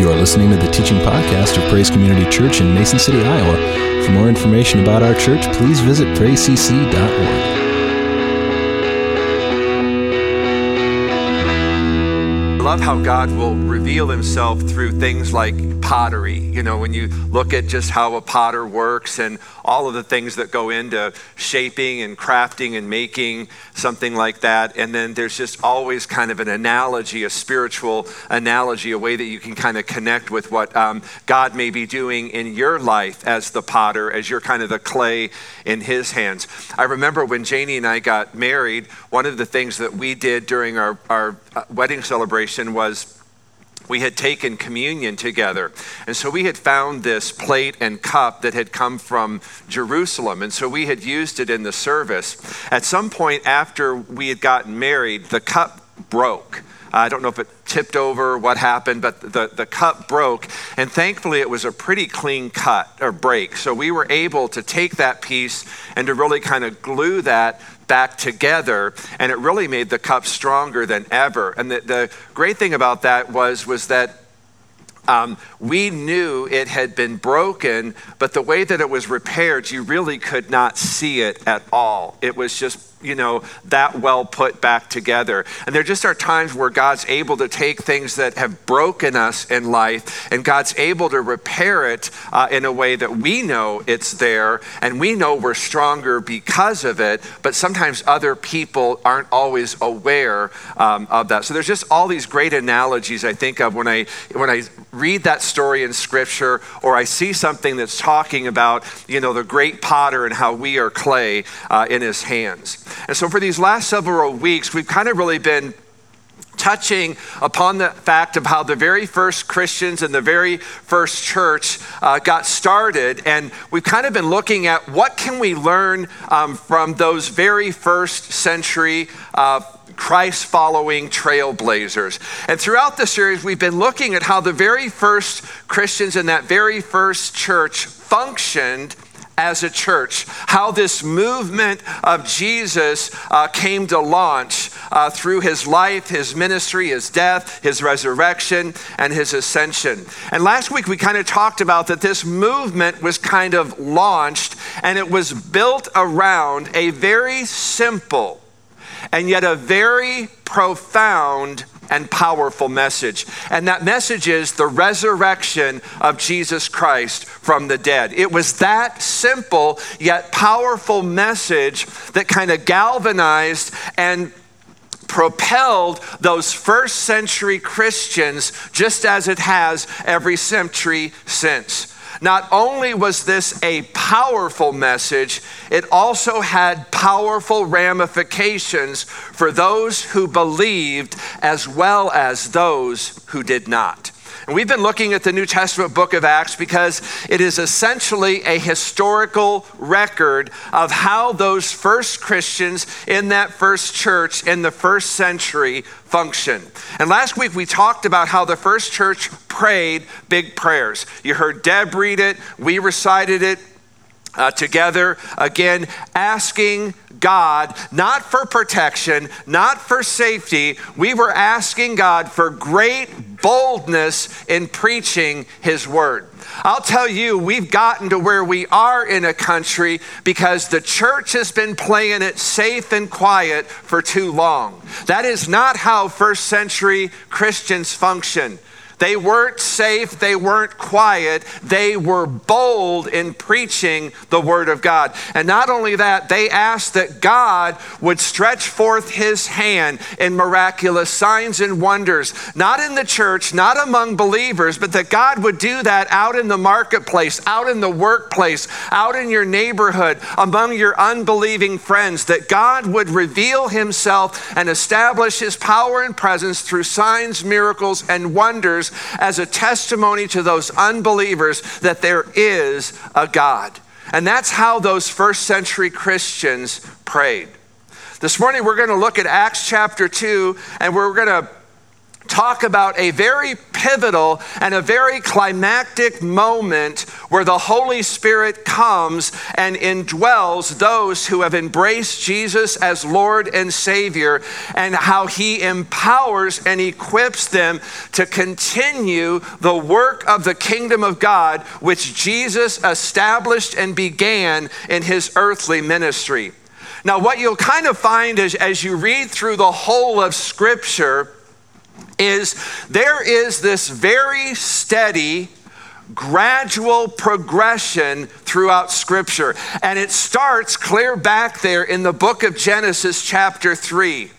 You are listening to the teaching podcast of Praise Community Church in Mason City, Iowa. For more information about our church, please visit praisecc.org. I love how God will reveal himself through things like pottery. You know, when you look at just how a potter works and all of the things that go into shaping and crafting and making something like that. And then there's just always kind of an analogy, a spiritual analogy, a way that you can kind of connect with what um, God may be doing in your life as the potter, as you're kind of the clay in his hands. I remember when Janie and I got married, one of the things that we did during our, our uh, wedding celebration was we had taken communion together. And so we had found this plate and cup that had come from Jerusalem. And so we had used it in the service. At some point after we had gotten married, the cup broke. I don't know if it tipped over, what happened, but the, the cup broke. And thankfully, it was a pretty clean cut or break. So we were able to take that piece and to really kind of glue that back together. And it really made the cup stronger than ever. And the, the great thing about that was, was that um, we knew it had been broken, but the way that it was repaired, you really could not see it at all. It was just you know, that well put back together. And there just are times where God's able to take things that have broken us in life and God's able to repair it uh, in a way that we know it's there and we know we're stronger because of it, but sometimes other people aren't always aware um, of that. So there's just all these great analogies I think of when I when I read that story in scripture or I see something that's talking about, you know, the great potter and how we are clay uh, in his hands. And so for these last several weeks, we've kind of really been touching upon the fact of how the very first Christians and the very first church uh, got started. And we've kind of been looking at what can we learn um, from those very first century uh, Christ following trailblazers. And throughout the series, we've been looking at how the very first Christians in that very first church functioned as a church, how this movement of Jesus uh, came to launch uh, through his life, his ministry, his death, his resurrection, and his ascension. And last week we kind of talked about that this movement was kind of launched and it was built around a very simple and yet a very profound and powerful message. And that message is the resurrection of Jesus Christ from the dead. It was that simple yet powerful message that kind of galvanized and propelled those first century Christians just as it has every century since. Not only was this a powerful message, it also had powerful ramifications for those who believed as well as those who did not. And we've been looking at the New Testament book of Acts because it is essentially a historical record of how those first Christians in that first church in the first century functioned. And last week we talked about how the first church prayed big prayers. You heard Deb read it, we recited it uh, together, again, asking God not for protection, not for safety. We were asking God for great boldness in preaching His word. I'll tell you, we've gotten to where we are in a country because the church has been playing it safe and quiet for too long. That is not how first century Christians function. They weren't safe, they weren't quiet, they were bold in preaching the Word of God. And not only that, they asked that God would stretch forth His hand in miraculous signs and wonders, not in the church, not among believers, but that God would do that out in the marketplace, out in the workplace, out in your neighborhood, among your unbelieving friends, that God would reveal Himself and establish His power and presence through signs, miracles, and wonders as a testimony to those unbelievers that there is a God. And that's how those first century Christians prayed. This morning, we're going to look at Acts chapter 2, and we're going to talk about a very pivotal and a very climactic moment where the Holy Spirit comes and indwells those who have embraced Jesus as Lord and Savior, and how He empowers and equips them to continue the work of the kingdom of God, which Jesus established and began in His earthly ministry. Now, what you'll kind of find is as you read through the whole of Scripture, is there is this very steady, gradual progression throughout Scripture. And it starts clear back there in the book of Genesis, chapter 3.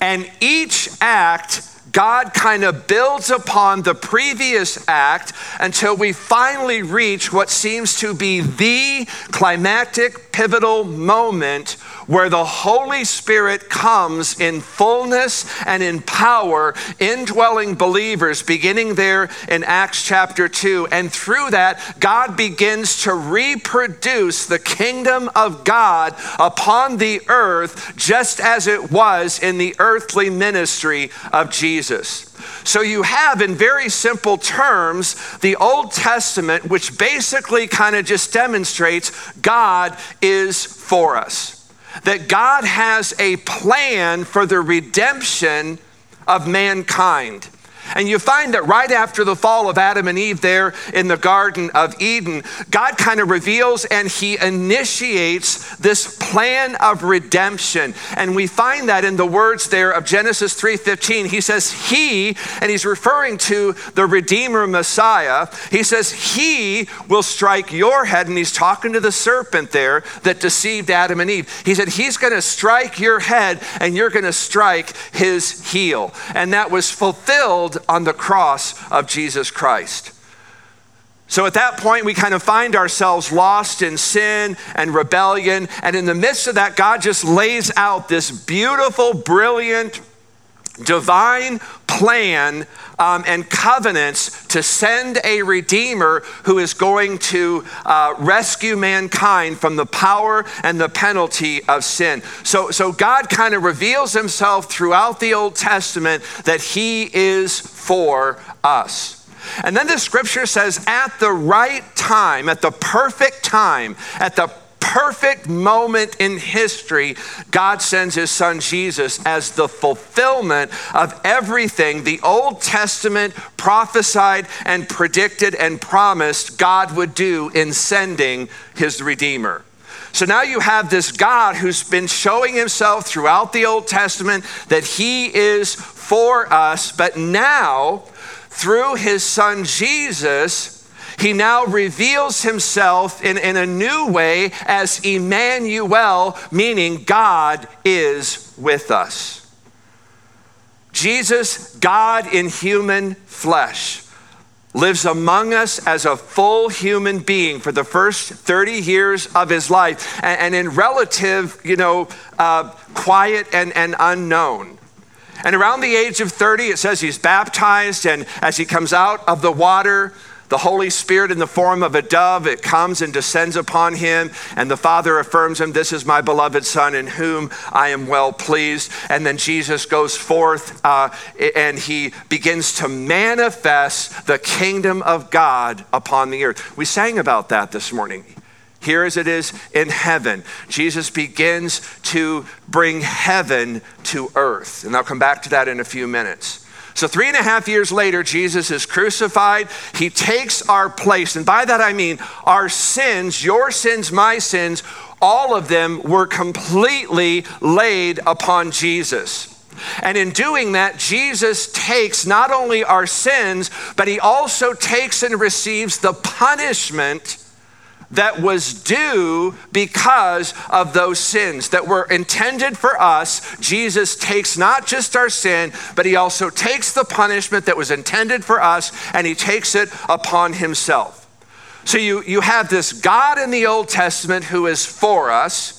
And each act God kind of builds upon the previous act until we finally reach what seems to be the climactic, pivotal moment where the Holy Spirit comes in fullness and in power, indwelling believers, beginning there in Acts chapter 2. And through that, God begins to reproduce the kingdom of God upon the earth, just as it was in the earthly ministry of Jesus. So you have, in very simple terms, the Old Testament, which basically kind of just demonstrates God is for us that God has a plan for the redemption of mankind. And you find that right after the fall of Adam and Eve there in the Garden of Eden, God kind of reveals and he initiates this plan of redemption. And we find that in the words there of Genesis 3:15. He says, He, and he's referring to the Redeemer Messiah, he says, He will strike your head. And he's talking to the serpent there that deceived Adam and Eve. He said, He's going to strike your head and you're going to strike his heel. And that was fulfilled on the cross of Jesus Christ. So at that point, we kind of find ourselves lost in sin and rebellion. And in the midst of that, God just lays out this beautiful, brilliant, divine plan um, and covenants to send a redeemer who is going to uh, rescue mankind from the power and the penalty of sin. So, so God kind of reveals himself throughout the Old Testament that he is for us. And then the scripture says, at the right time, at the perfect time, at the perfect moment in history, God sends his son Jesus as the fulfillment of everything the Old Testament prophesied and predicted and promised God would do in sending his Redeemer. So now you have this God who's been showing himself throughout the Old Testament that he is for us, but now through his son Jesus, he now reveals himself in, in a new way as Emmanuel, meaning God is with us. Jesus, God in human flesh, lives among us as a full human being for the first 30 years of his life and, and in relative, you know, uh, quiet and, and unknown. And around the age of 30, it says he's baptized, and as he comes out of the water, the Holy Spirit in the form of a dove, it comes and descends upon him, and the Father affirms him, This is my beloved Son in whom I am well pleased. And then Jesus goes forth uh, and he begins to manifest the kingdom of God upon the earth. We sang about that this morning. Here as it is in heaven, Jesus begins to bring heaven to earth. And I'll come back to that in a few minutes. So, three and a half years later, Jesus is crucified. He takes our place. And by that I mean our sins, your sins, my sins, all of them were completely laid upon Jesus. And in doing that, Jesus takes not only our sins, but he also takes and receives the punishment that was due because of those sins that were intended for us. Jesus takes not just our sin, but he also takes the punishment that was intended for us and he takes it upon himself. So you, you have this God in the Old Testament who is for us.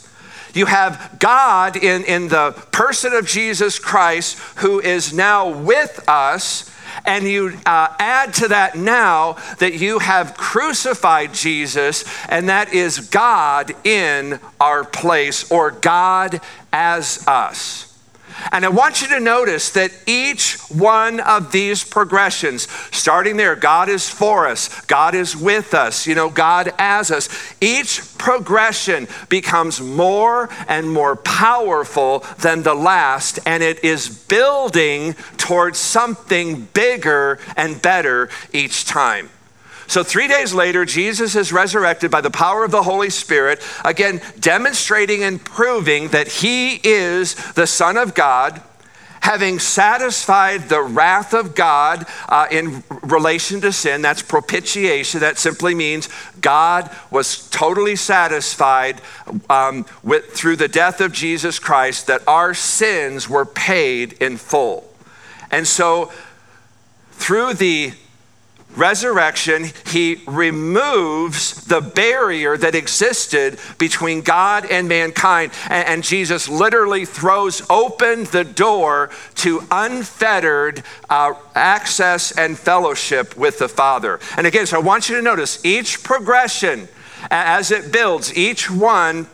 You have God in, in the person of Jesus Christ who is now with us and you uh, add to that now that you have crucified Jesus, and that is God in our place or God as us. And I want you to notice that each one of these progressions, starting there, God is for us, God is with us, you know, God as us, each progression becomes more and more powerful than the last, and it is building towards something bigger and better each time. So, three days later, Jesus is resurrected by the power of the Holy Spirit, again, demonstrating and proving that he is the Son of God, having satisfied the wrath of God uh, in relation to sin. That's propitiation. That simply means God was totally satisfied um, with, through the death of Jesus Christ, that our sins were paid in full. And so, through the resurrection, he removes the barrier that existed between God and mankind. And, and, Jesus literally throws open the door to unfettered uh, access and fellowship with the Father. And again, so I want you to notice each progression as it builds, each one,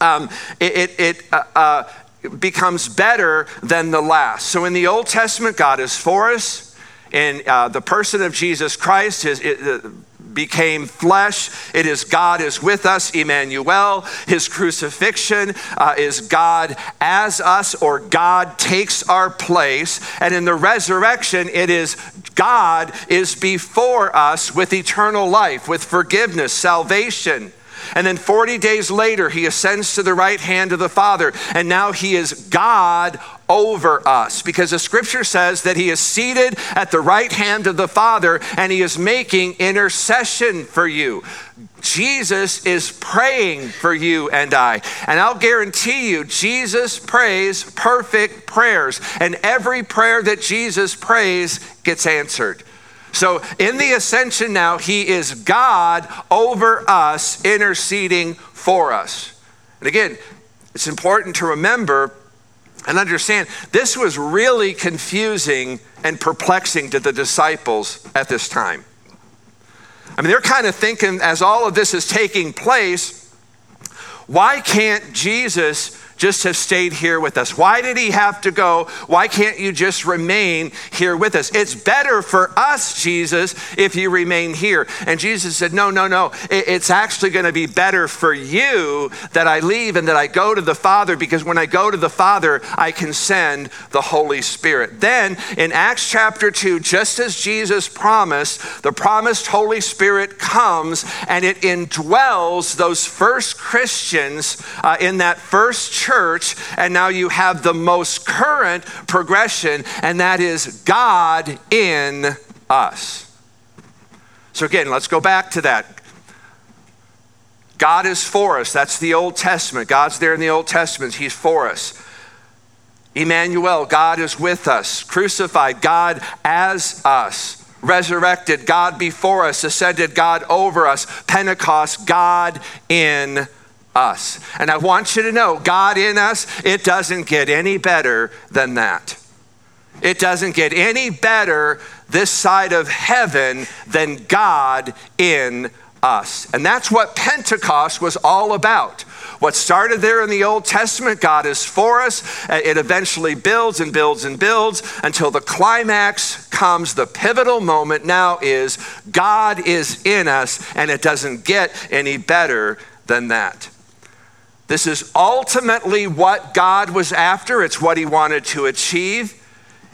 um, it, it, it uh, uh, becomes better than the last. So in the Old Testament, God is for us in uh, the person of Jesus Christ his, it, uh, became flesh. It is God is with us, Emmanuel. His crucifixion uh, is God as us, or God takes our place. And in the resurrection, it is God is before us with eternal life, with forgiveness, salvation. And then 40 days later, he ascends to the right hand of the Father. And now he is God over us because the scripture says that he is seated at the right hand of the Father and he is making intercession for you. Jesus is praying for you and I. And I'll guarantee you, Jesus prays perfect prayers. And every prayer that Jesus prays gets answered. So in the ascension now, he is God over us, interceding for us. And again, it's important to remember and understand this was really confusing and perplexing to the disciples at this time. I mean, they're kind of thinking as all of this is taking place, why can't Jesus just have stayed here with us? Why did he have to go? Why can't you just remain here with us? It's better for us, Jesus, if you remain here. And Jesus said, No, no, no. It's actually going to be better for you that I leave and that I go to the Father because when I go to the Father, I can send the Holy Spirit. Then in Acts chapter 2, just as Jesus promised, the promised Holy Spirit comes and it indwells those first Christians uh, in that first church church, and now you have the most current progression, and that is God in us. So, again, let's go back to that. God is for us. That's the Old Testament. God's there in the Old Testament. He's for us. Emmanuel, God is with us. Crucified, God as us. Resurrected, God before us. Ascended, God over us. Pentecost, God in us. And I want you to know God in us, it doesn't get any better than that. It doesn't get any better this side of heaven than God in us. And that's what Pentecost was all about. What started there in the Old Testament, God is for us. Uh, it eventually builds and builds and builds until the climax comes. The pivotal moment now is God is in us, and it doesn't get any better than that. This is ultimately what God was after, it's what He wanted to achieve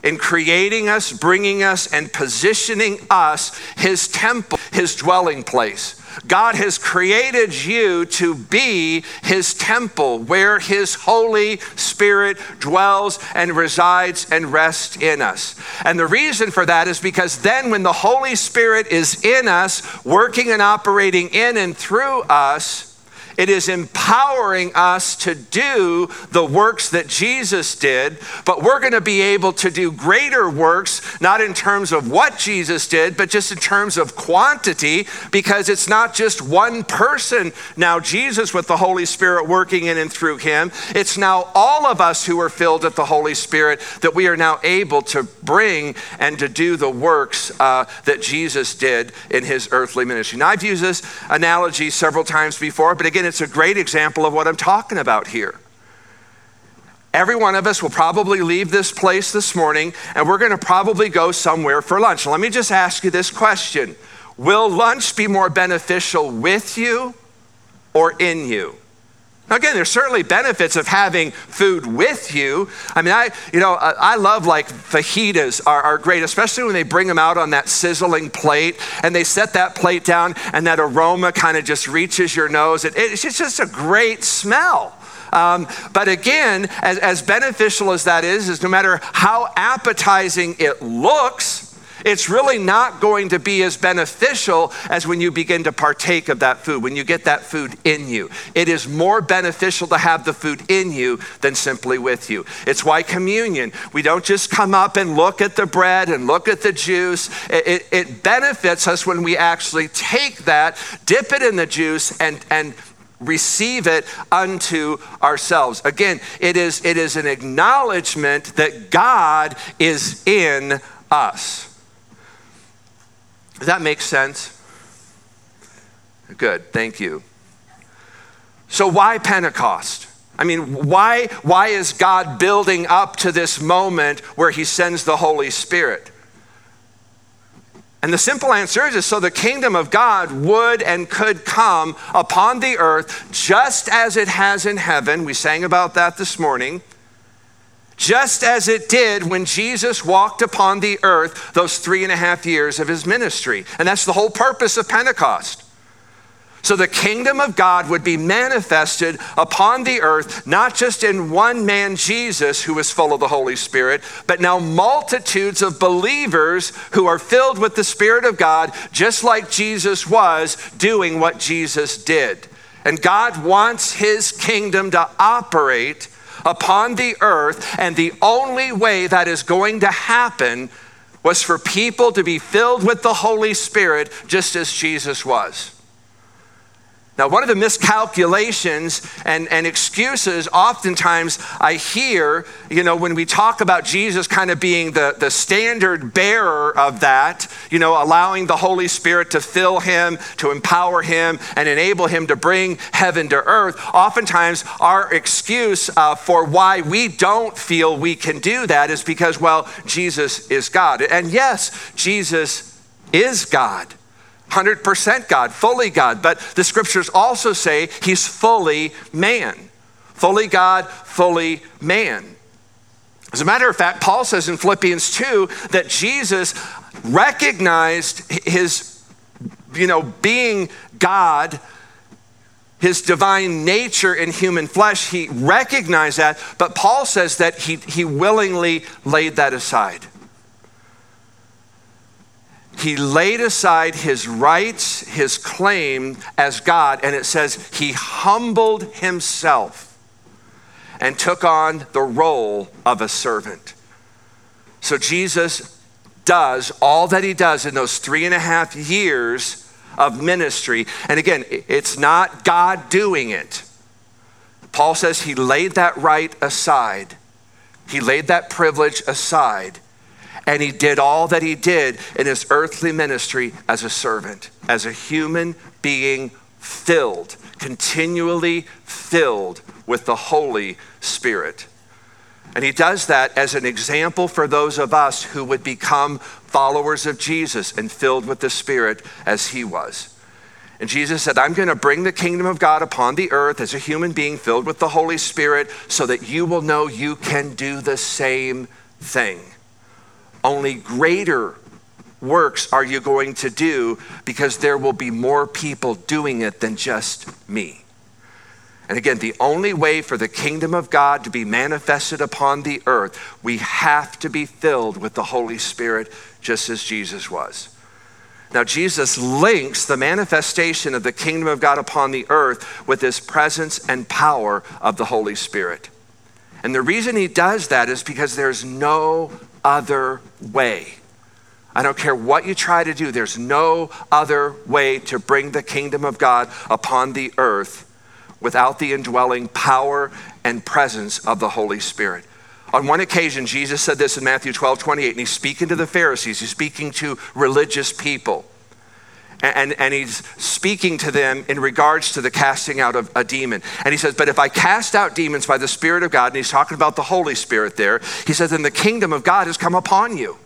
in creating us, bringing us, and positioning us, His temple, His dwelling place. God has created you to be His temple where His Holy Spirit dwells and resides and rests in us. And the reason for that is because then, when the Holy Spirit is in us, working and operating in and through us, it is empowering us to do the works that Jesus did, but we're going to be able to do greater works, not in terms of what Jesus did, but just in terms of quantity, because it's not just one person now, Jesus with the Holy Spirit working in and through him. It's now all of us who are filled with the Holy Spirit that we are now able to bring and to do the works uh, that Jesus did in his earthly ministry. Now, I've used this analogy several times before, but again, it's a great example of what I'm talking about here. every one of us will probably leave this place this morning and we're going to probably go somewhere for lunch. Let me just ask you this question Will lunch be more beneficial with you or in you? Now, again, there's certainly benefits of having food with you. I mean, I, you know, I love like fajitas are, are great, especially when they bring them out on that sizzling plate and they set that plate down and that aroma kind of just reaches your nose. It, it's just a great smell. Um, but again, as, as beneficial as that is, is no matter how appetizing it looks, it's really not going to be as beneficial as when you begin to partake of that food, when you get that food in you. It is more beneficial to have the food in you than simply with you. It's why communion, we don't just come up and look at the bread and look at the juice. It, it, it benefits us when we actually take that, dip it in the juice, and, and receive it unto ourselves. Again, it is, it is an acknowledgement that God is in us. Does that make sense? Good, thank you. So, why Pentecost? I mean, why, why is God building up to this moment where He sends the Holy Spirit? And the simple answer is so the kingdom of God would and could come upon the earth just as it has in heaven. We sang about that this morning just as it did when Jesus walked upon the earth those three and a half years of his ministry. And that's the whole purpose of Pentecost. So the kingdom of God would be manifested upon the earth, not just in one man, Jesus, who was full of the Holy Spirit, but now multitudes of believers who are filled with the Spirit of God, just like Jesus was doing what Jesus did. And God wants his kingdom to operate upon the earth, and the only way that is going to happen was for people to be filled with the Holy Spirit, just as Jesus was. Now, one of the miscalculations and, and excuses oftentimes I hear, you know, when we talk about Jesus kind of being the, the standard bearer of that, you know, allowing the Holy Spirit to fill him, to empower him, and enable him to bring heaven to earth, oftentimes our excuse uh, for why we don't feel we can do that is because, well, Jesus is God. And yes, Jesus is God. 100% God, fully God. But the scriptures also say he's fully man. Fully God, fully man. As a matter of fact, Paul says in Philippians 2 that Jesus recognized his, you know, being God, his divine nature in human flesh. He recognized that, but Paul says that he, he willingly laid that aside he laid aside his rights, his claim as God, and it says he humbled himself and took on the role of a servant. So Jesus does all that he does in those three and a half years of ministry. And again, it's not God doing it. Paul says he laid that right aside, he laid that privilege aside and he did all that he did in his earthly ministry as a servant, as a human being filled, continually filled with the Holy Spirit. And he does that as an example for those of us who would become followers of Jesus and filled with the Spirit as he was. And Jesus said, I'm going to bring the kingdom of God upon the earth as a human being filled with the Holy Spirit so that you will know you can do the same thing only greater works are you going to do because there will be more people doing it than just me. And again, the only way for the kingdom of God to be manifested upon the earth, we have to be filled with the Holy Spirit just as Jesus was. Now, Jesus links the manifestation of the kingdom of God upon the earth with his presence and power of the Holy Spirit. And the reason he does that is because there's no other way. I don't care what you try to do, there's no other way to bring the kingdom of God upon the earth without the indwelling power and presence of the Holy Spirit. On one occasion, Jesus said this in Matthew 12, 28, and he's speaking to the Pharisees, he's speaking to religious people. And, and, he's speaking to them in regards to the casting out of a demon. And he says, But if I cast out demons by the Spirit of God, and he's talking about the Holy Spirit there, he says, Then the kingdom of God has come upon you.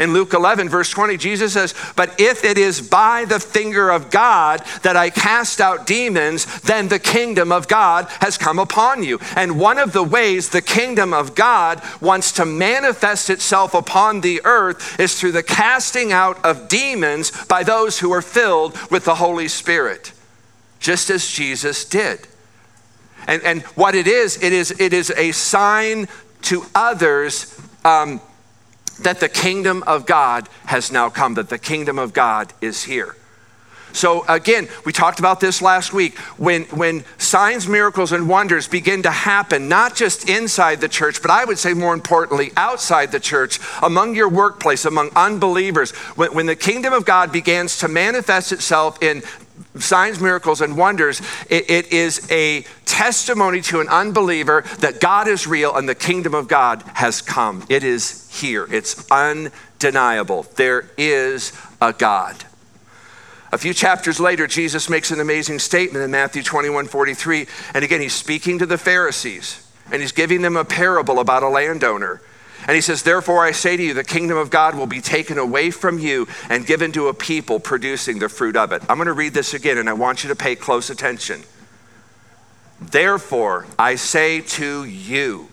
In Luke 11, verse 20, Jesus says, But if it is by the finger of God that I cast out demons, then the kingdom of God has come upon you. And one of the ways the kingdom of God wants to manifest itself upon the earth is through the casting out of demons by those who are filled with the Holy Spirit, just as Jesus did. And, and what it is, it is, it is a sign to others. Um, that the kingdom of God has now come, that the kingdom of God is here. So again, we talked about this last week. When, when signs, miracles, and wonders begin to happen, not just inside the church, but I would say more importantly, outside the church, among your workplace, among unbelievers, when, when the kingdom of God begins to manifest itself in signs, miracles, and wonders, it, it is a testimony to an unbeliever that God is real and the kingdom of God has come. It is here, it's undeniable. There is a God. A few chapters later, Jesus makes an amazing statement in Matthew 21 43. And again, he's speaking to the Pharisees and he's giving them a parable about a landowner. And he says, Therefore I say to you, the kingdom of God will be taken away from you and given to a people producing the fruit of it. I'm going to read this again, and I want you to pay close attention. Therefore I say to you,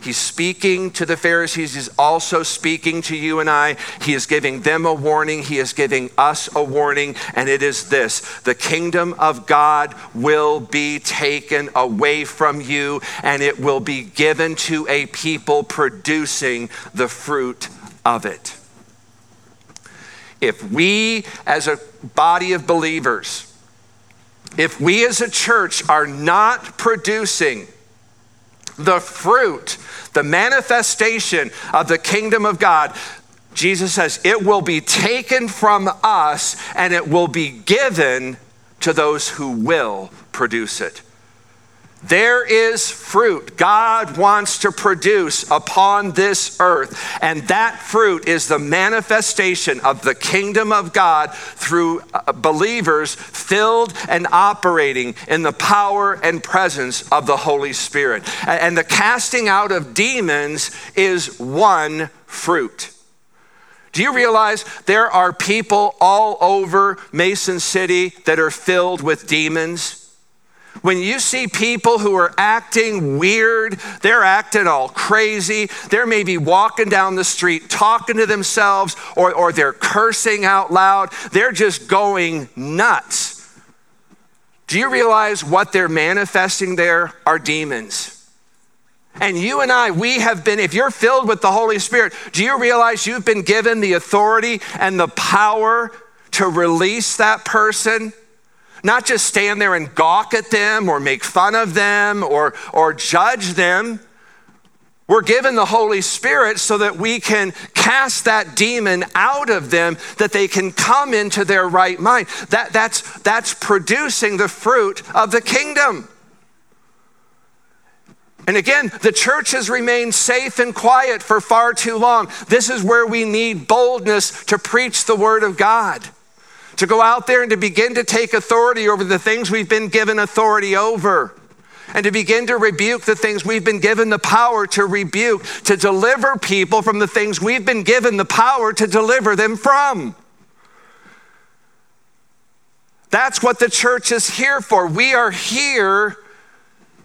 He's speaking to the Pharisees. He's also speaking to you and I. He is giving them a warning. He is giving us a warning. And it is this the kingdom of God will be taken away from you, and it will be given to a people producing the fruit of it. If we, as a body of believers, if we as a church are not producing the fruit, the manifestation of the kingdom of God, Jesus says it will be taken from us and it will be given to those who will produce it. There is fruit God wants to produce upon this earth, and that fruit is the manifestation of the kingdom of God through uh, believers filled and operating in the power and presence of the Holy Spirit. And the casting out of demons is one fruit. Do you realize there are people all over Mason City that are filled with demons? When you see people who are acting weird, they're acting all crazy, they're maybe walking down the street talking to themselves or, or they're cursing out loud, they're just going nuts. Do you realize what they're manifesting there are demons? And you and I, we have been, if you're filled with the Holy Spirit, do you realize you've been given the authority and the power to release that person? Not just stand there and gawk at them or make fun of them or, or judge them. We're given the Holy Spirit so that we can cast that demon out of them, that they can come into their right mind. That, that's, that's producing the fruit of the kingdom. And again, the church has remained safe and quiet for far too long. This is where we need boldness to preach the word of God to go out there and to begin to take authority over the things we've been given authority over and to begin to rebuke the things we've been given the power to rebuke, to deliver people from the things we've been given the power to deliver them from. That's what the church is here for. We are here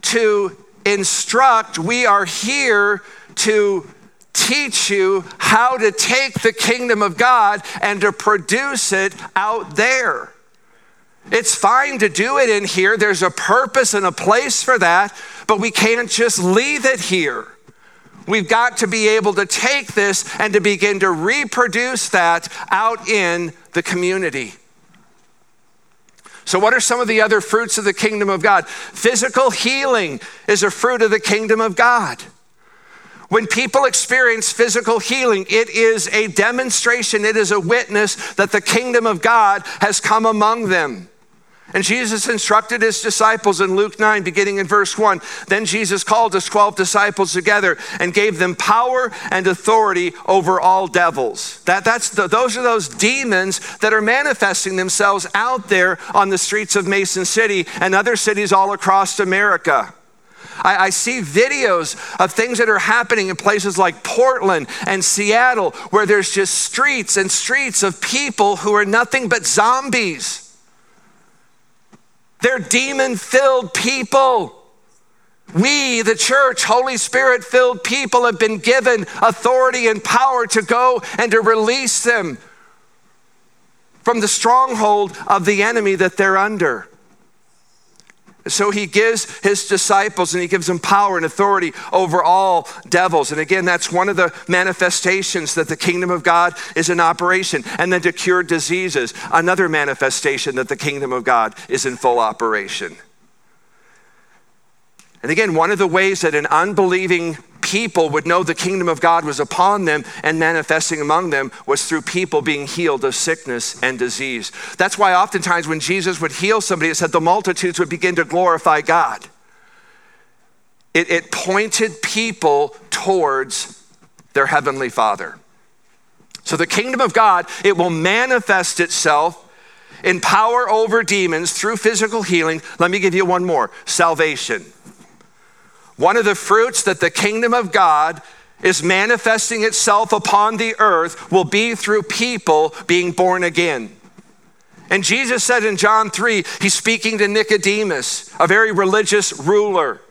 to instruct, we are here to teach you how to take the kingdom of God and to produce it out there. It's fine to do it in here. There's a purpose and a place for that, but we can't just leave it here. We've got to be able to take this and to begin to reproduce that out in the community. So, what are some of the other fruits of the kingdom of God? Physical healing is a fruit of the kingdom of God. When people experience physical healing, it is a demonstration, it is a witness that the kingdom of God has come among them. And Jesus instructed his disciples in Luke 9, beginning in verse 1. Then Jesus called his 12 disciples together and gave them power and authority over all devils. That, that's the, those are those demons that are manifesting themselves out there on the streets of Mason City and other cities all across America. I, I, see videos of things that are happening in places like Portland and Seattle where there's just streets and streets of people who are nothing but zombies. They're demon filled people. We, the church, Holy Spirit filled people, have been given authority and power to go and to release them from the stronghold of the enemy that they're under. So he gives his disciples and he gives them power and authority over all devils. And again, that's one of the manifestations that the kingdom of God is in operation. And then to cure diseases, another manifestation that the kingdom of God is in full operation. And again, one of the ways that an unbelieving people would know the kingdom of God was upon them and manifesting among them was through people being healed of sickness and disease. That's why oftentimes when Jesus would heal somebody, it said the multitudes would begin to glorify God. It, it pointed people towards their heavenly Father. So the kingdom of God, it will manifest itself in power over demons through physical healing. Let me give you one more salvation. One of the fruits that the kingdom of God is manifesting itself upon the earth will be through people being born again. And Jesus said in John 3, he's speaking to Nicodemus, a very religious ruler.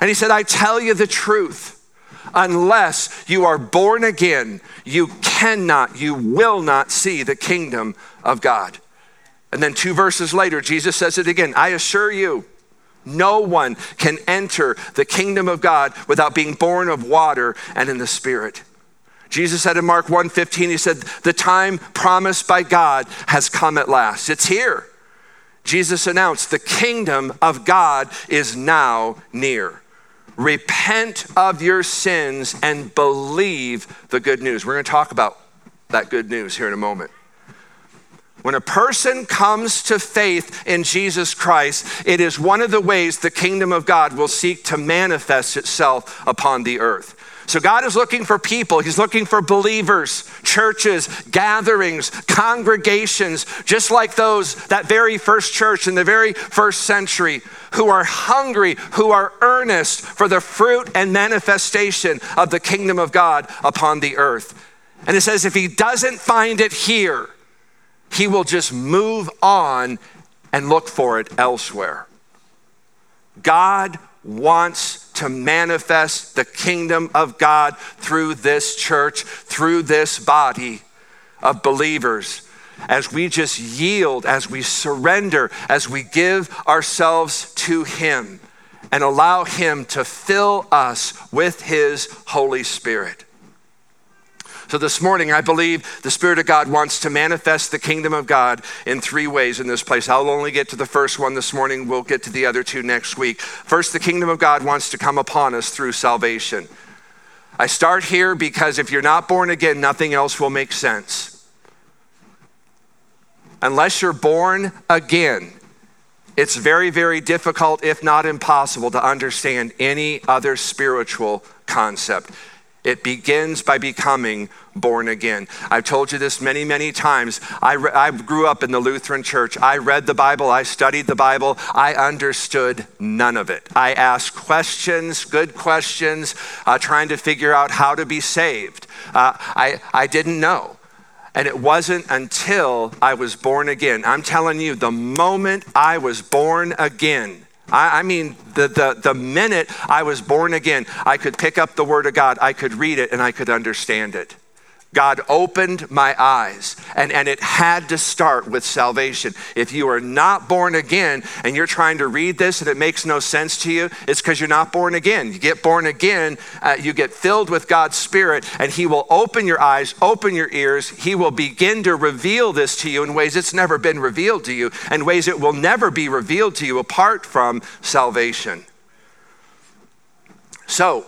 And he said, I tell you the truth. Unless you are born again, you cannot, you will not see the kingdom of God. And then two verses later, Jesus says it again I assure you, no one can enter the kingdom of God without being born of water and in the Spirit. Jesus said in Mark 1:15 he said the time promised by God has come at last. It's here. Jesus announced the kingdom of God is now near. Repent of your sins and believe the good news. We're going to talk about that good news here in a moment. When a person comes to faith in Jesus Christ, it is one of the ways the kingdom of God will seek to manifest itself upon the earth. So God is looking for people. He's looking for believers, churches, gatherings, congregations, just like those, that very first church in the very first century, who are hungry, who are earnest for the fruit and manifestation of the kingdom of God upon the earth. And it says, if he doesn't find it here, he will just move on and look for it elsewhere. God wants to manifest the kingdom of God through this church, through this body of believers. As we just yield, as we surrender, as we give ourselves to Him and allow Him to fill us with His Holy Spirit. So this morning, I believe the Spirit of God wants to manifest the kingdom of God in three ways in this place. I'll only get to the first one this morning. We'll get to the other two next week. First, the kingdom of God wants to come upon us through salvation. I start here because if you're not born again, nothing else will make sense. Unless you're born again, it's very, very difficult, if not impossible, to understand any other spiritual concept. It begins by becoming born again. I've told you this many, many times. I, re- I grew up in the Lutheran church. I read the Bible, I studied the Bible, I understood none of it. I asked questions, good questions, uh, trying to figure out how to be saved. Uh, I, I didn't know. And it wasn't until I was born again. I'm telling you, the moment I was born again, I, I mean, the, the, the minute I was born again, I could pick up the Word of God, I could read it, and I could understand it. God opened my eyes, and, and it had to start with salvation. If you are not born again and you're trying to read this and it makes no sense to you, it's because you're not born again. You get born again, uh, you get filled with God's Spirit, and He will open your eyes, open your ears. He will begin to reveal this to you in ways it's never been revealed to you, and ways it will never be revealed to you apart from salvation. So,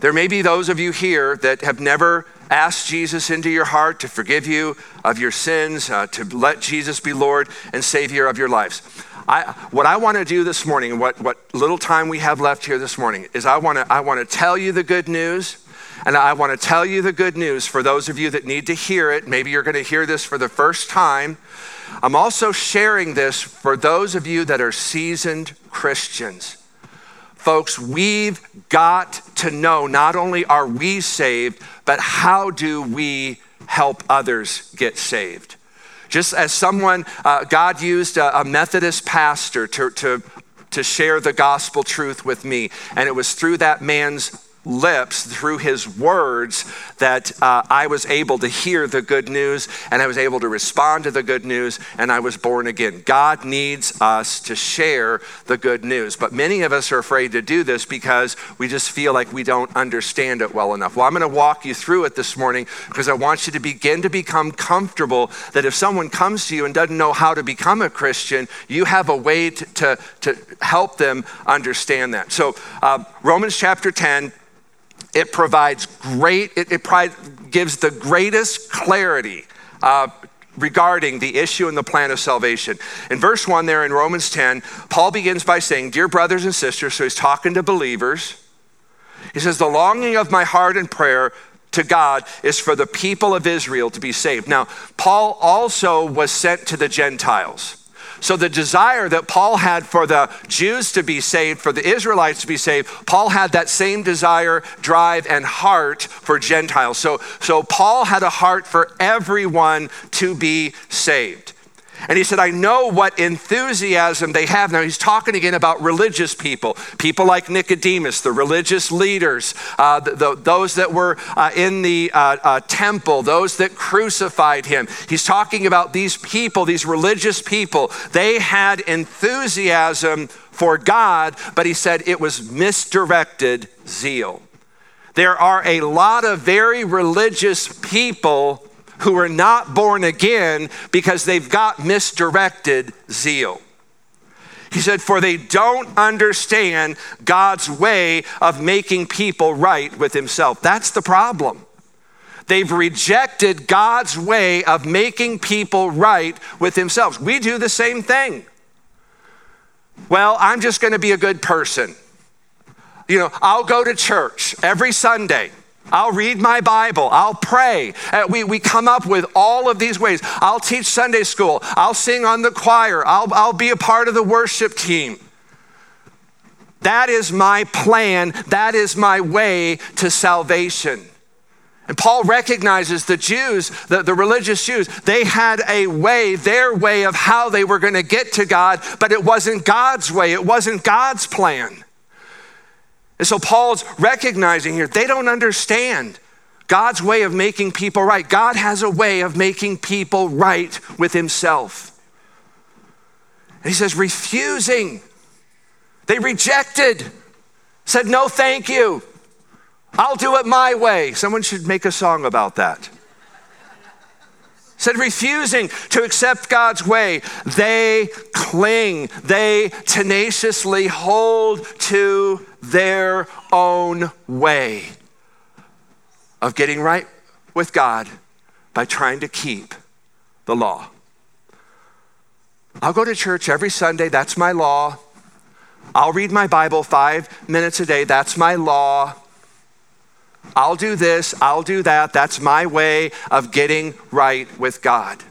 There may be those of you here that have never asked Jesus into your heart to forgive you of your sins, uh, to let Jesus be Lord and Savior of your lives. I, what I want to do this morning, what, what little time we have left here this morning, is I want to I want to tell you the good news. And I want to tell you the good news for those of you that need to hear it. Maybe you're going to hear this for the first time. I'm also sharing this for those of you that are seasoned Christians. Folks, we've got to know not only are we saved, but how do we help others get saved? Just as someone, uh, God used a, a Methodist pastor to, to, to share the gospel truth with me, and it was through that man's lips, through his words, that uh, I was able to hear the good news and I was able to respond to the good news and I was born again. God needs us to share the good news. But many of us are afraid to do this because we just feel like we don't understand it well enough. Well, I'm going to walk you through it this morning because I want you to begin to become comfortable that if someone comes to you and doesn't know how to become a Christian, you have a way to, to, to help them understand that. So, uh, Romans chapter 10 it provides great, it, it gives the greatest clarity uh, regarding the issue and the plan of salvation. In verse 1 there in Romans 10, Paul begins by saying, Dear brothers and sisters, so he's talking to believers. He says, The longing of my heart and prayer to God is for the people of Israel to be saved. Now, Paul also was sent to the Gentiles. So, the desire that Paul had for the Jews to be saved, for the Israelites to be saved, Paul had that same desire, drive, and heart for Gentiles. So, so Paul had a heart for everyone to be saved. And he said, I know what enthusiasm they have. Now, he's talking again about religious people, people like Nicodemus, the religious leaders, uh, the, the, those that were uh, in the uh, uh, temple, those that crucified him. He's talking about these people, these religious people. They had enthusiasm for God, but he said it was misdirected zeal. There are a lot of very religious people who are not born again because they've got misdirected zeal. He said, For they don't understand God's way of making people right with Himself. That's the problem. They've rejected God's way of making people right with themselves. We do the same thing. Well, I'm just going to be a good person. You know, I'll go to church every Sunday. I'll read my Bible. I'll pray. Uh, we, we come up with all of these ways. I'll teach Sunday school. I'll sing on the choir. I'll, I'll be a part of the worship team. That is my plan. That is my way to salvation. And Paul recognizes the Jews, the, the religious Jews, they had a way, their way of how they were going to get to God, but it wasn't God's way. It wasn't God's plan. And so Paul's recognizing here, they don't understand God's way of making people right. God has a way of making people right with himself. And he says, refusing. They rejected, said, no, thank you. I'll do it my way. Someone should make a song about that. Said, refusing to accept God's way, they cling, they tenaciously hold to their own way of getting right with God by trying to keep the law. I'll go to church every Sunday, that's my law. I'll read my Bible five minutes a day, that's my law. I'll do this, I'll do that, that's my way of getting right with God.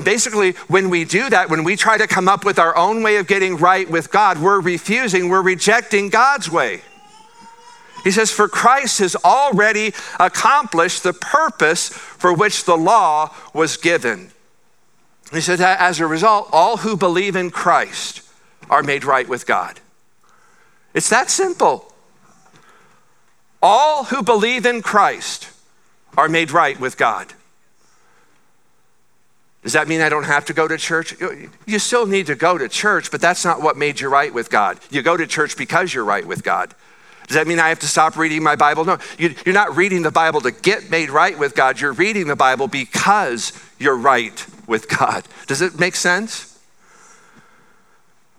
And basically, when we do that, when we try to come up with our own way of getting right with God, we're refusing, we're rejecting God's way. He says, For Christ has already accomplished the purpose for which the law was given. He said, As a result, all who believe in Christ are made right with God. It's that simple. All who believe in Christ are made right with God. Does that mean I don't have to go to church? You still need to go to church, but that's not what made you right with God. You go to church because you're right with God. Does that mean I have to stop reading my Bible? No, you, are not reading the Bible to get made right with God. You're reading the Bible because you're right with God. Does it make sense?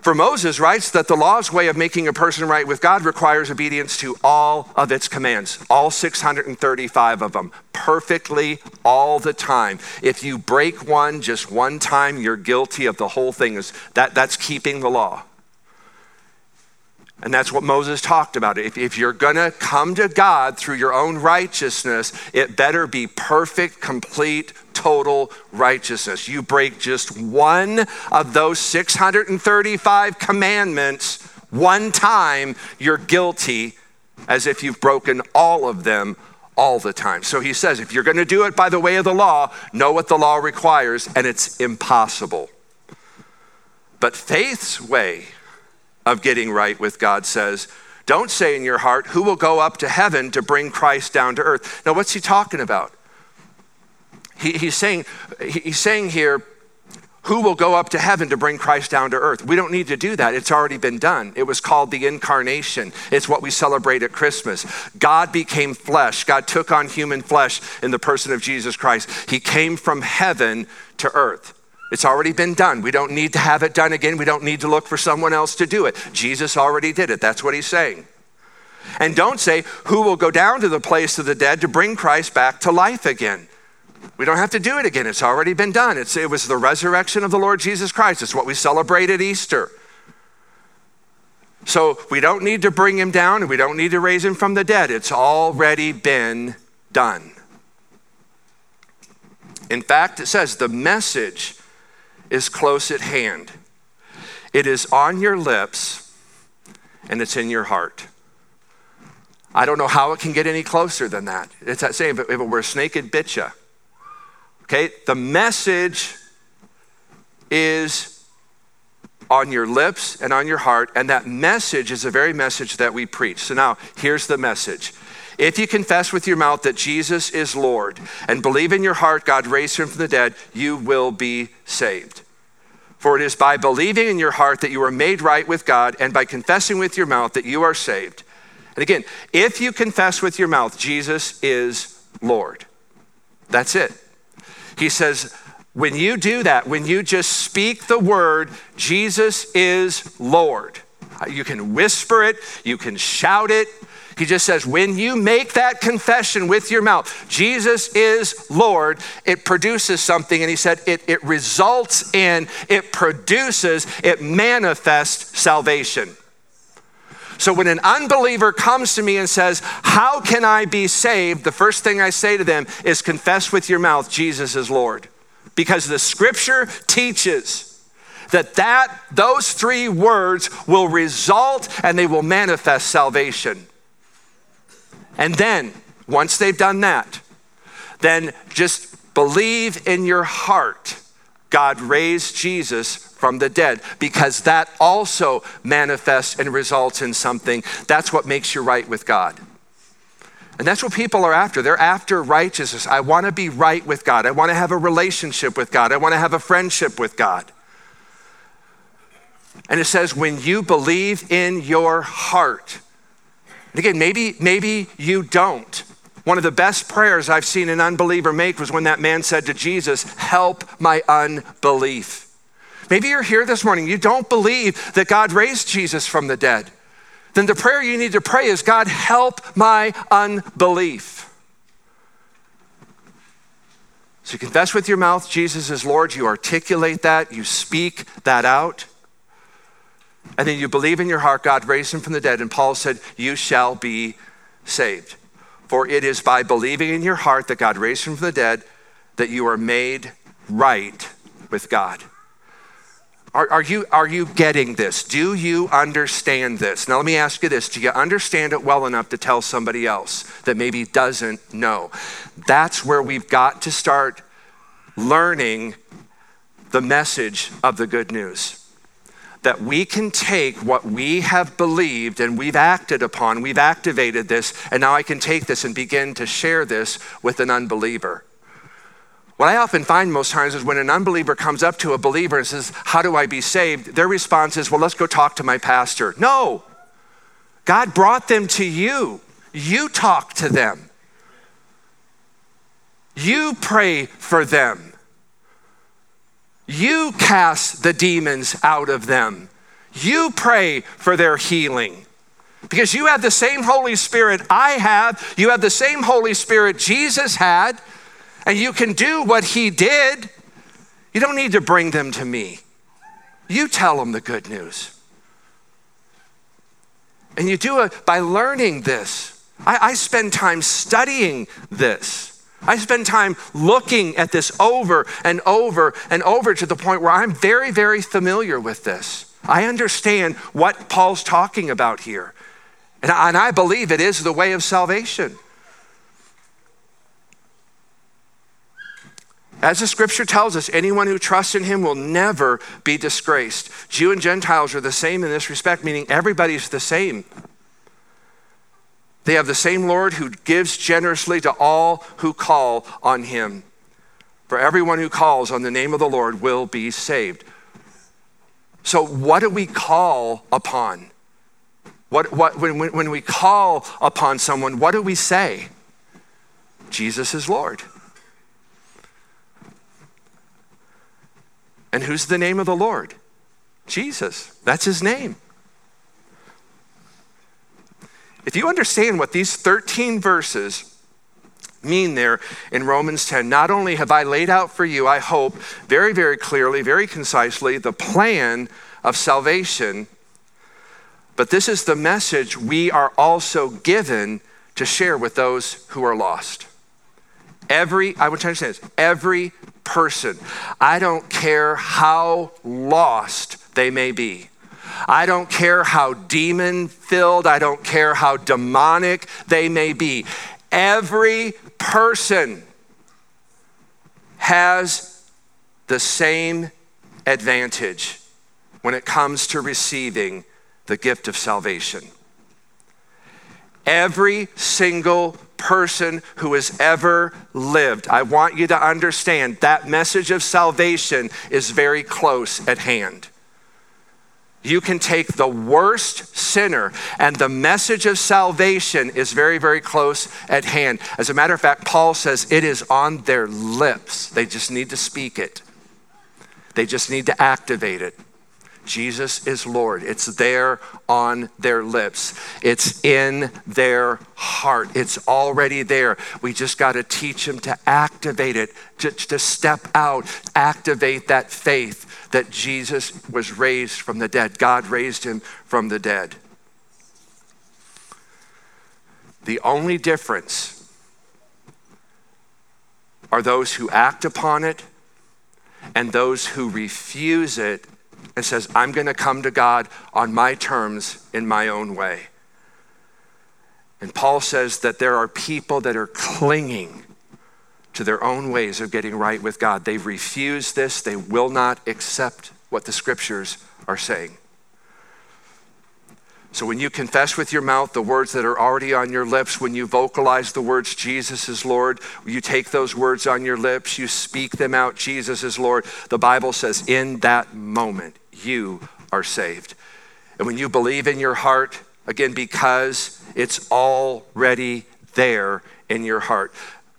For Moses writes that the law's way of making a person right with God requires obedience to all of its commands, all 635 of them, perfectly all the time. If you break one just one time, you're guilty of the whole thing. That that's keeping the law. And that's what Moses talked about. If, if you're going to come to God through your own righteousness, it better be perfect, complete, total righteousness. You break just one of those 635 commandments one time, you're guilty as if you've broken all of them all the time. So he says, if you're going to do it by the way of the law, know what the law requires, and it's impossible. But faith's way, of getting right with God says, don't say in your heart, who will go up to heaven to bring Christ down to earth? Now, what's he talking about? He, he's, saying, he's saying here, who will go up to heaven to bring Christ down to earth? We don't need to do that. It's already been done. It was called the incarnation. It's what we celebrate at Christmas. God became flesh. God took on human flesh in the person of Jesus Christ. He came from heaven to earth. It's already been done. We don't need to have it done again. We don't need to look for someone else to do it. Jesus already did it. That's what he's saying. And don't say, Who will go down to the place of the dead to bring Christ back to life again? We don't have to do it again. It's already been done. It's, it was the resurrection of the Lord Jesus Christ. It's what we celebrate at Easter. So we don't need to bring him down and we don't need to raise him from the dead. It's already been done. In fact, it says the message is close at hand. It is on your lips and it's in your heart. I don't know how it can get any closer than that. It's that saying, if it were a snake, it bit you. Okay, the message is on your lips and on your heart, and that message is the very message that we preach. So now, here's the message if you confess with your mouth that Jesus is Lord and believe in your heart God raised him from the dead, you will be saved. For it is by believing in your heart that you are made right with God and by confessing with your mouth that you are saved. And again, if you confess with your mouth Jesus is Lord, that's it. He says, when you do that, when you just speak the word, Jesus is Lord, you can whisper it, you can shout it, he just says, when you make that confession with your mouth, Jesus is Lord, it produces something. And he said, it, it results in, it produces, it manifests salvation. So when an unbeliever comes to me and says, How can I be saved? The first thing I say to them is, Confess with your mouth, Jesus is Lord. Because the scripture teaches that, that those three words will result and they will manifest salvation. And then, once they've done that, then just believe in your heart God raised Jesus from the dead because that also manifests and results in something. That's what makes you right with God. And that's what people are after. They're after righteousness. I want to be right with God. I want to have a relationship with God. I want to have a friendship with God. And it says, when you believe in your heart, and again, maybe, maybe you don't. One of the best prayers I've seen an unbeliever make was when that man said to Jesus, Help my unbelief. Maybe you're here this morning, you don't believe that God raised Jesus from the dead. Then the prayer you need to pray is, God, help my unbelief. So you confess with your mouth Jesus is Lord, you articulate that, you speak that out and then you believe in your heart God raised him from the dead, and Paul said, You shall be saved. For it is by believing in your heart that God raised him from the dead that you are made right with God. Are, are, you, are you getting this? Do you understand this? Now, let me ask you this Do you understand it well enough to tell somebody else that maybe doesn't know? That's where we've got to start learning the message of the good news that we can take what we have believed and we've acted upon, we've activated this, and now I can take this and begin to share this with an unbeliever. What I often find most times is when an unbeliever comes up to a believer and says, How do I be saved? Their response is, Well, let's go talk to my pastor. No, God brought them to you. You talk to them, you pray for them. You cast the demons out of them. You pray for their healing. Because you have the same Holy Spirit I have, you have the same Holy Spirit Jesus had, and you can do what he did. You don't need to bring them to me. You tell them the good news. And you do it by learning this. I, I spend time studying this. I spend time looking at this over and over and over to the point where I'm very, very familiar with this. I understand what Paul's talking about here. And I, and I believe it is the way of salvation. As the scripture tells us, anyone who trusts in him will never be disgraced. Jew and Gentiles are the same in this respect, meaning everybody's the same. They have the same Lord who gives generously to all who call on him. For everyone who calls on the name of the Lord will be saved. So, what do we call upon? What, what, when, when we call upon someone, what do we say? Jesus is Lord. And who's the name of the Lord? Jesus. That's his name. If you understand what these 13 verses mean there in Romans 10, not only have I laid out for you, I hope, very, very clearly, very concisely, the plan of salvation, but this is the message we are also given to share with those who are lost. Every, I want you to understand this, every person. I don't care how lost they may be. I don't care how demon filled, I don't care how demonic they may be. Every person has the same advantage when it comes to receiving the gift of salvation. Every single person who has ever lived. I want you to understand that message of salvation is very close at hand. You can take the worst sinner, and the message of salvation is very, very close at hand. As a matter of fact, Paul says it is on their lips. They just need to speak it, they just need to activate it. Jesus is Lord. It's there on their lips, it's in their heart. It's already there. We just got to teach them to activate it, to, to step out, activate that faith that Jesus was raised from the dead. God raised him from the dead. The only difference are those who act upon it and those who refuse it and says, I'm going to come to God on my terms in my own way. And Paul says that there are people that are clinging to their own ways of getting right with God. They've refused this, they will not accept what the scriptures are saying. So when you confess with your mouth the words that are already on your lips, when you vocalize the words, Jesus is Lord, you take those words on your lips, you speak them out, Jesus is Lord, the Bible says in that moment, you are saved. And when you believe in your heart, again, because it's already there in your heart.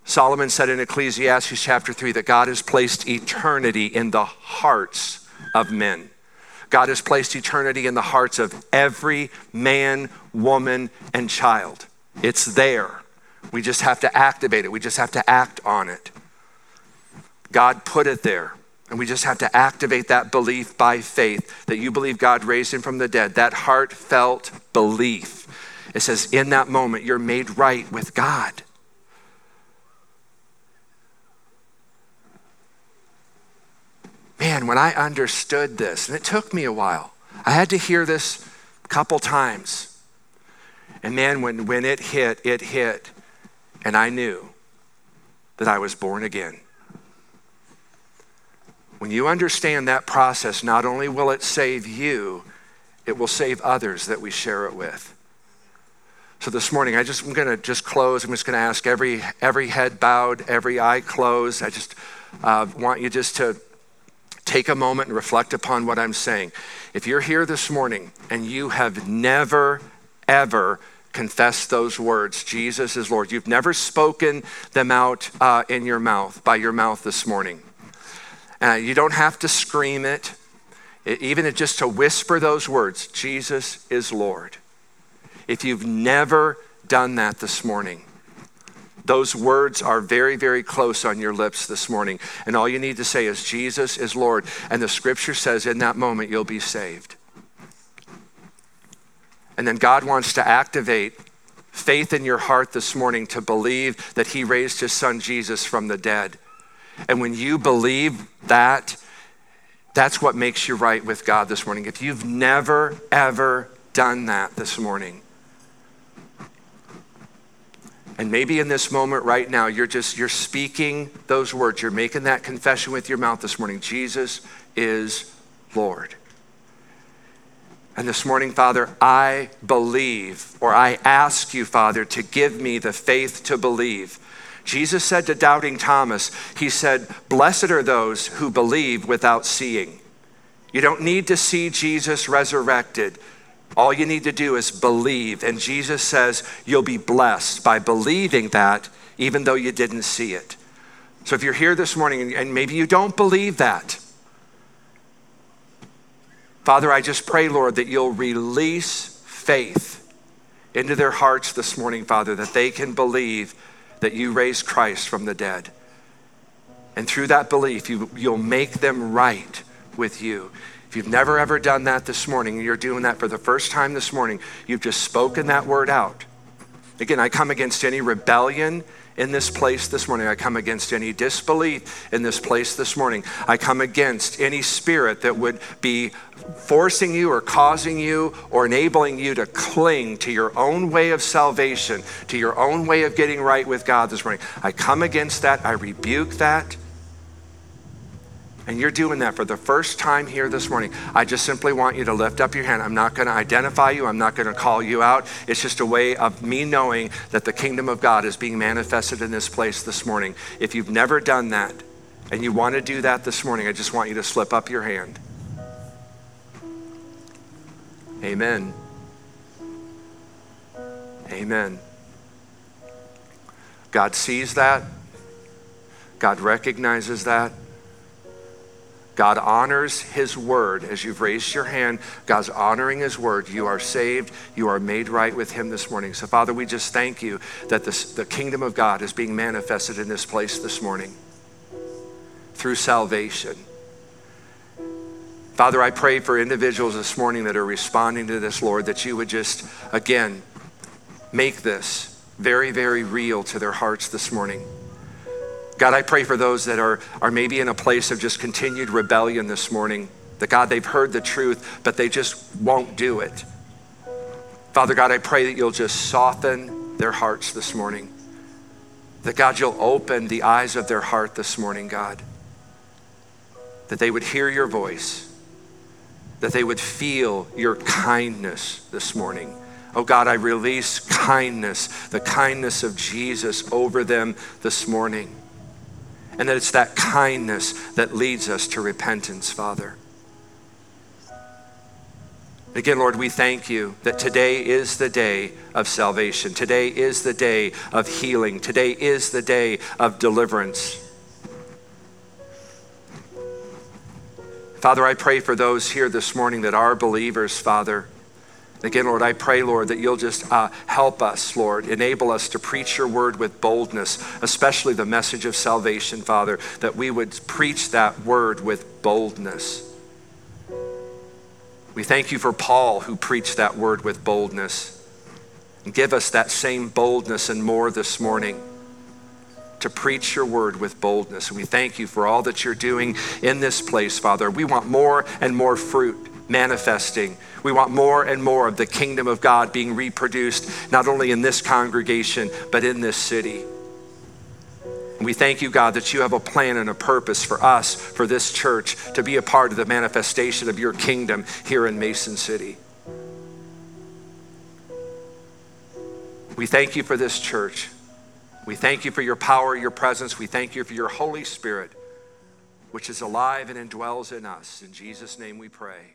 Solomon said in Ecclesiastes chapter 3 that God has placed eternity in the hearts of men. God has placed eternity in the hearts of every man, woman, and child. It's there. We just have to activate it, we just have to act on it. God put it there. And we just have to activate that belief by faith that you believe God raised him from the dead, that heartfelt belief. It says, in that moment, you're made right with God. man, when I understood this, and it took me a while, I had to hear this a couple times. And man, when, when it hit, it hit, and I knew that I was born again. When you understand that process, not only will it save you, it will save others that we share it with. So this morning, I just I'm going to just close. I'm just going to ask every every head bowed, every eye closed. I just uh, want you just to take a moment and reflect upon what I'm saying. If you're here this morning and you have never, ever confessed those words, Jesus is Lord, you've never spoken them out uh, in your mouth, by your mouth this morning. Uh, you don't have to scream it. even just to whisper those words Jesus is Lord. If you've never done that this morning, those words are very, very close on your lips this morning. And all you need to say is, Jesus is Lord. And the scripture says, in that moment, you'll be saved. And then God wants to activate faith in your heart this morning to believe that He raised His Son Jesus from the dead. And when you believe that, that's what makes you right with God this morning. If you've never, ever done that this morning, and maybe in this moment right now, you're just, you're speaking those words. You're making that confession with your mouth this morning. Jesus is Lord. And this morning, Father, I believe, or I ask you, Father, to give me the faith to believe. Jesus said to doubting Thomas, He said, Blessed are those who believe without seeing. You don't need to see Jesus resurrected. All you need to do is believe. And Jesus says you'll be blessed by believing that, even though you didn't see it. So if you're here this morning and maybe you don't believe that, Father, I just pray, Lord, that you'll release faith into their hearts this morning, Father, that they can believe that you raised Christ from the dead. And through that belief, you, you'll make them right with you. If you've never ever done that this morning, and you're doing that for the first time this morning, you've just spoken that word out. Again, I come against any rebellion in this place this morning. I come against any disbelief in this place this morning. I come against any spirit that would be forcing you or causing you or enabling you to cling to your own way of salvation, to your own way of getting right with God this morning. I come against that. I rebuke that and you're doing that for the first time here this morning, I just simply want you to lift up your hand. I'm not going to identify you, I'm not going to call you out. It's just a way of me knowing that the kingdom of God is being manifested in this place this morning. If you've never done that and you want to do that this morning, I just want you to slip up your hand. Amen. Amen. God sees that. God recognizes that. God honors his word. As you've raised your hand, God's honoring his word. You are saved. You are made right with him this morning. So, Father, we just thank you that this, the kingdom of God is being manifested in this place this morning through salvation. Father, I pray for individuals this morning that are responding to this, Lord, that you would just, again, make this very, very real to their hearts this morning. God, I pray for those that are, are maybe in a place of just continued rebellion this morning. That God, they've heard the truth, but they just won't do it. Father God, I pray that you'll just soften their hearts this morning. That God, you'll open the eyes of their heart this morning, God. That they would hear your voice. That they would feel your kindness this morning. Oh God, I release kindness, the kindness of Jesus over them this morning. And that it's that kindness that leads us to repentance, Father. Again, Lord, we thank you that today is the day of salvation. Today is the day of healing. Today is the day of deliverance. Father, I pray for those here this morning that are believers, Father. Again, Lord, I pray, Lord, that you'll just uh, help us, Lord, enable us to preach your word with boldness, especially the message of salvation, Father, that we would preach that word with boldness. We thank you for Paul who preached that word with boldness. Give us that same boldness and more this morning to preach your word with boldness. We thank you for all that you're doing in this place, Father. We want more and more fruit manifesting. We want more and more of the kingdom of God being reproduced, not only in this congregation, but in this city. And we thank you, God, that you have a plan and a purpose for us, for this church, to be a part of the manifestation of your kingdom here in Mason City. We thank you for this church. We thank you for your power, your presence. We thank you for your Holy Spirit, which is alive and indwells in us. In Jesus' name we pray.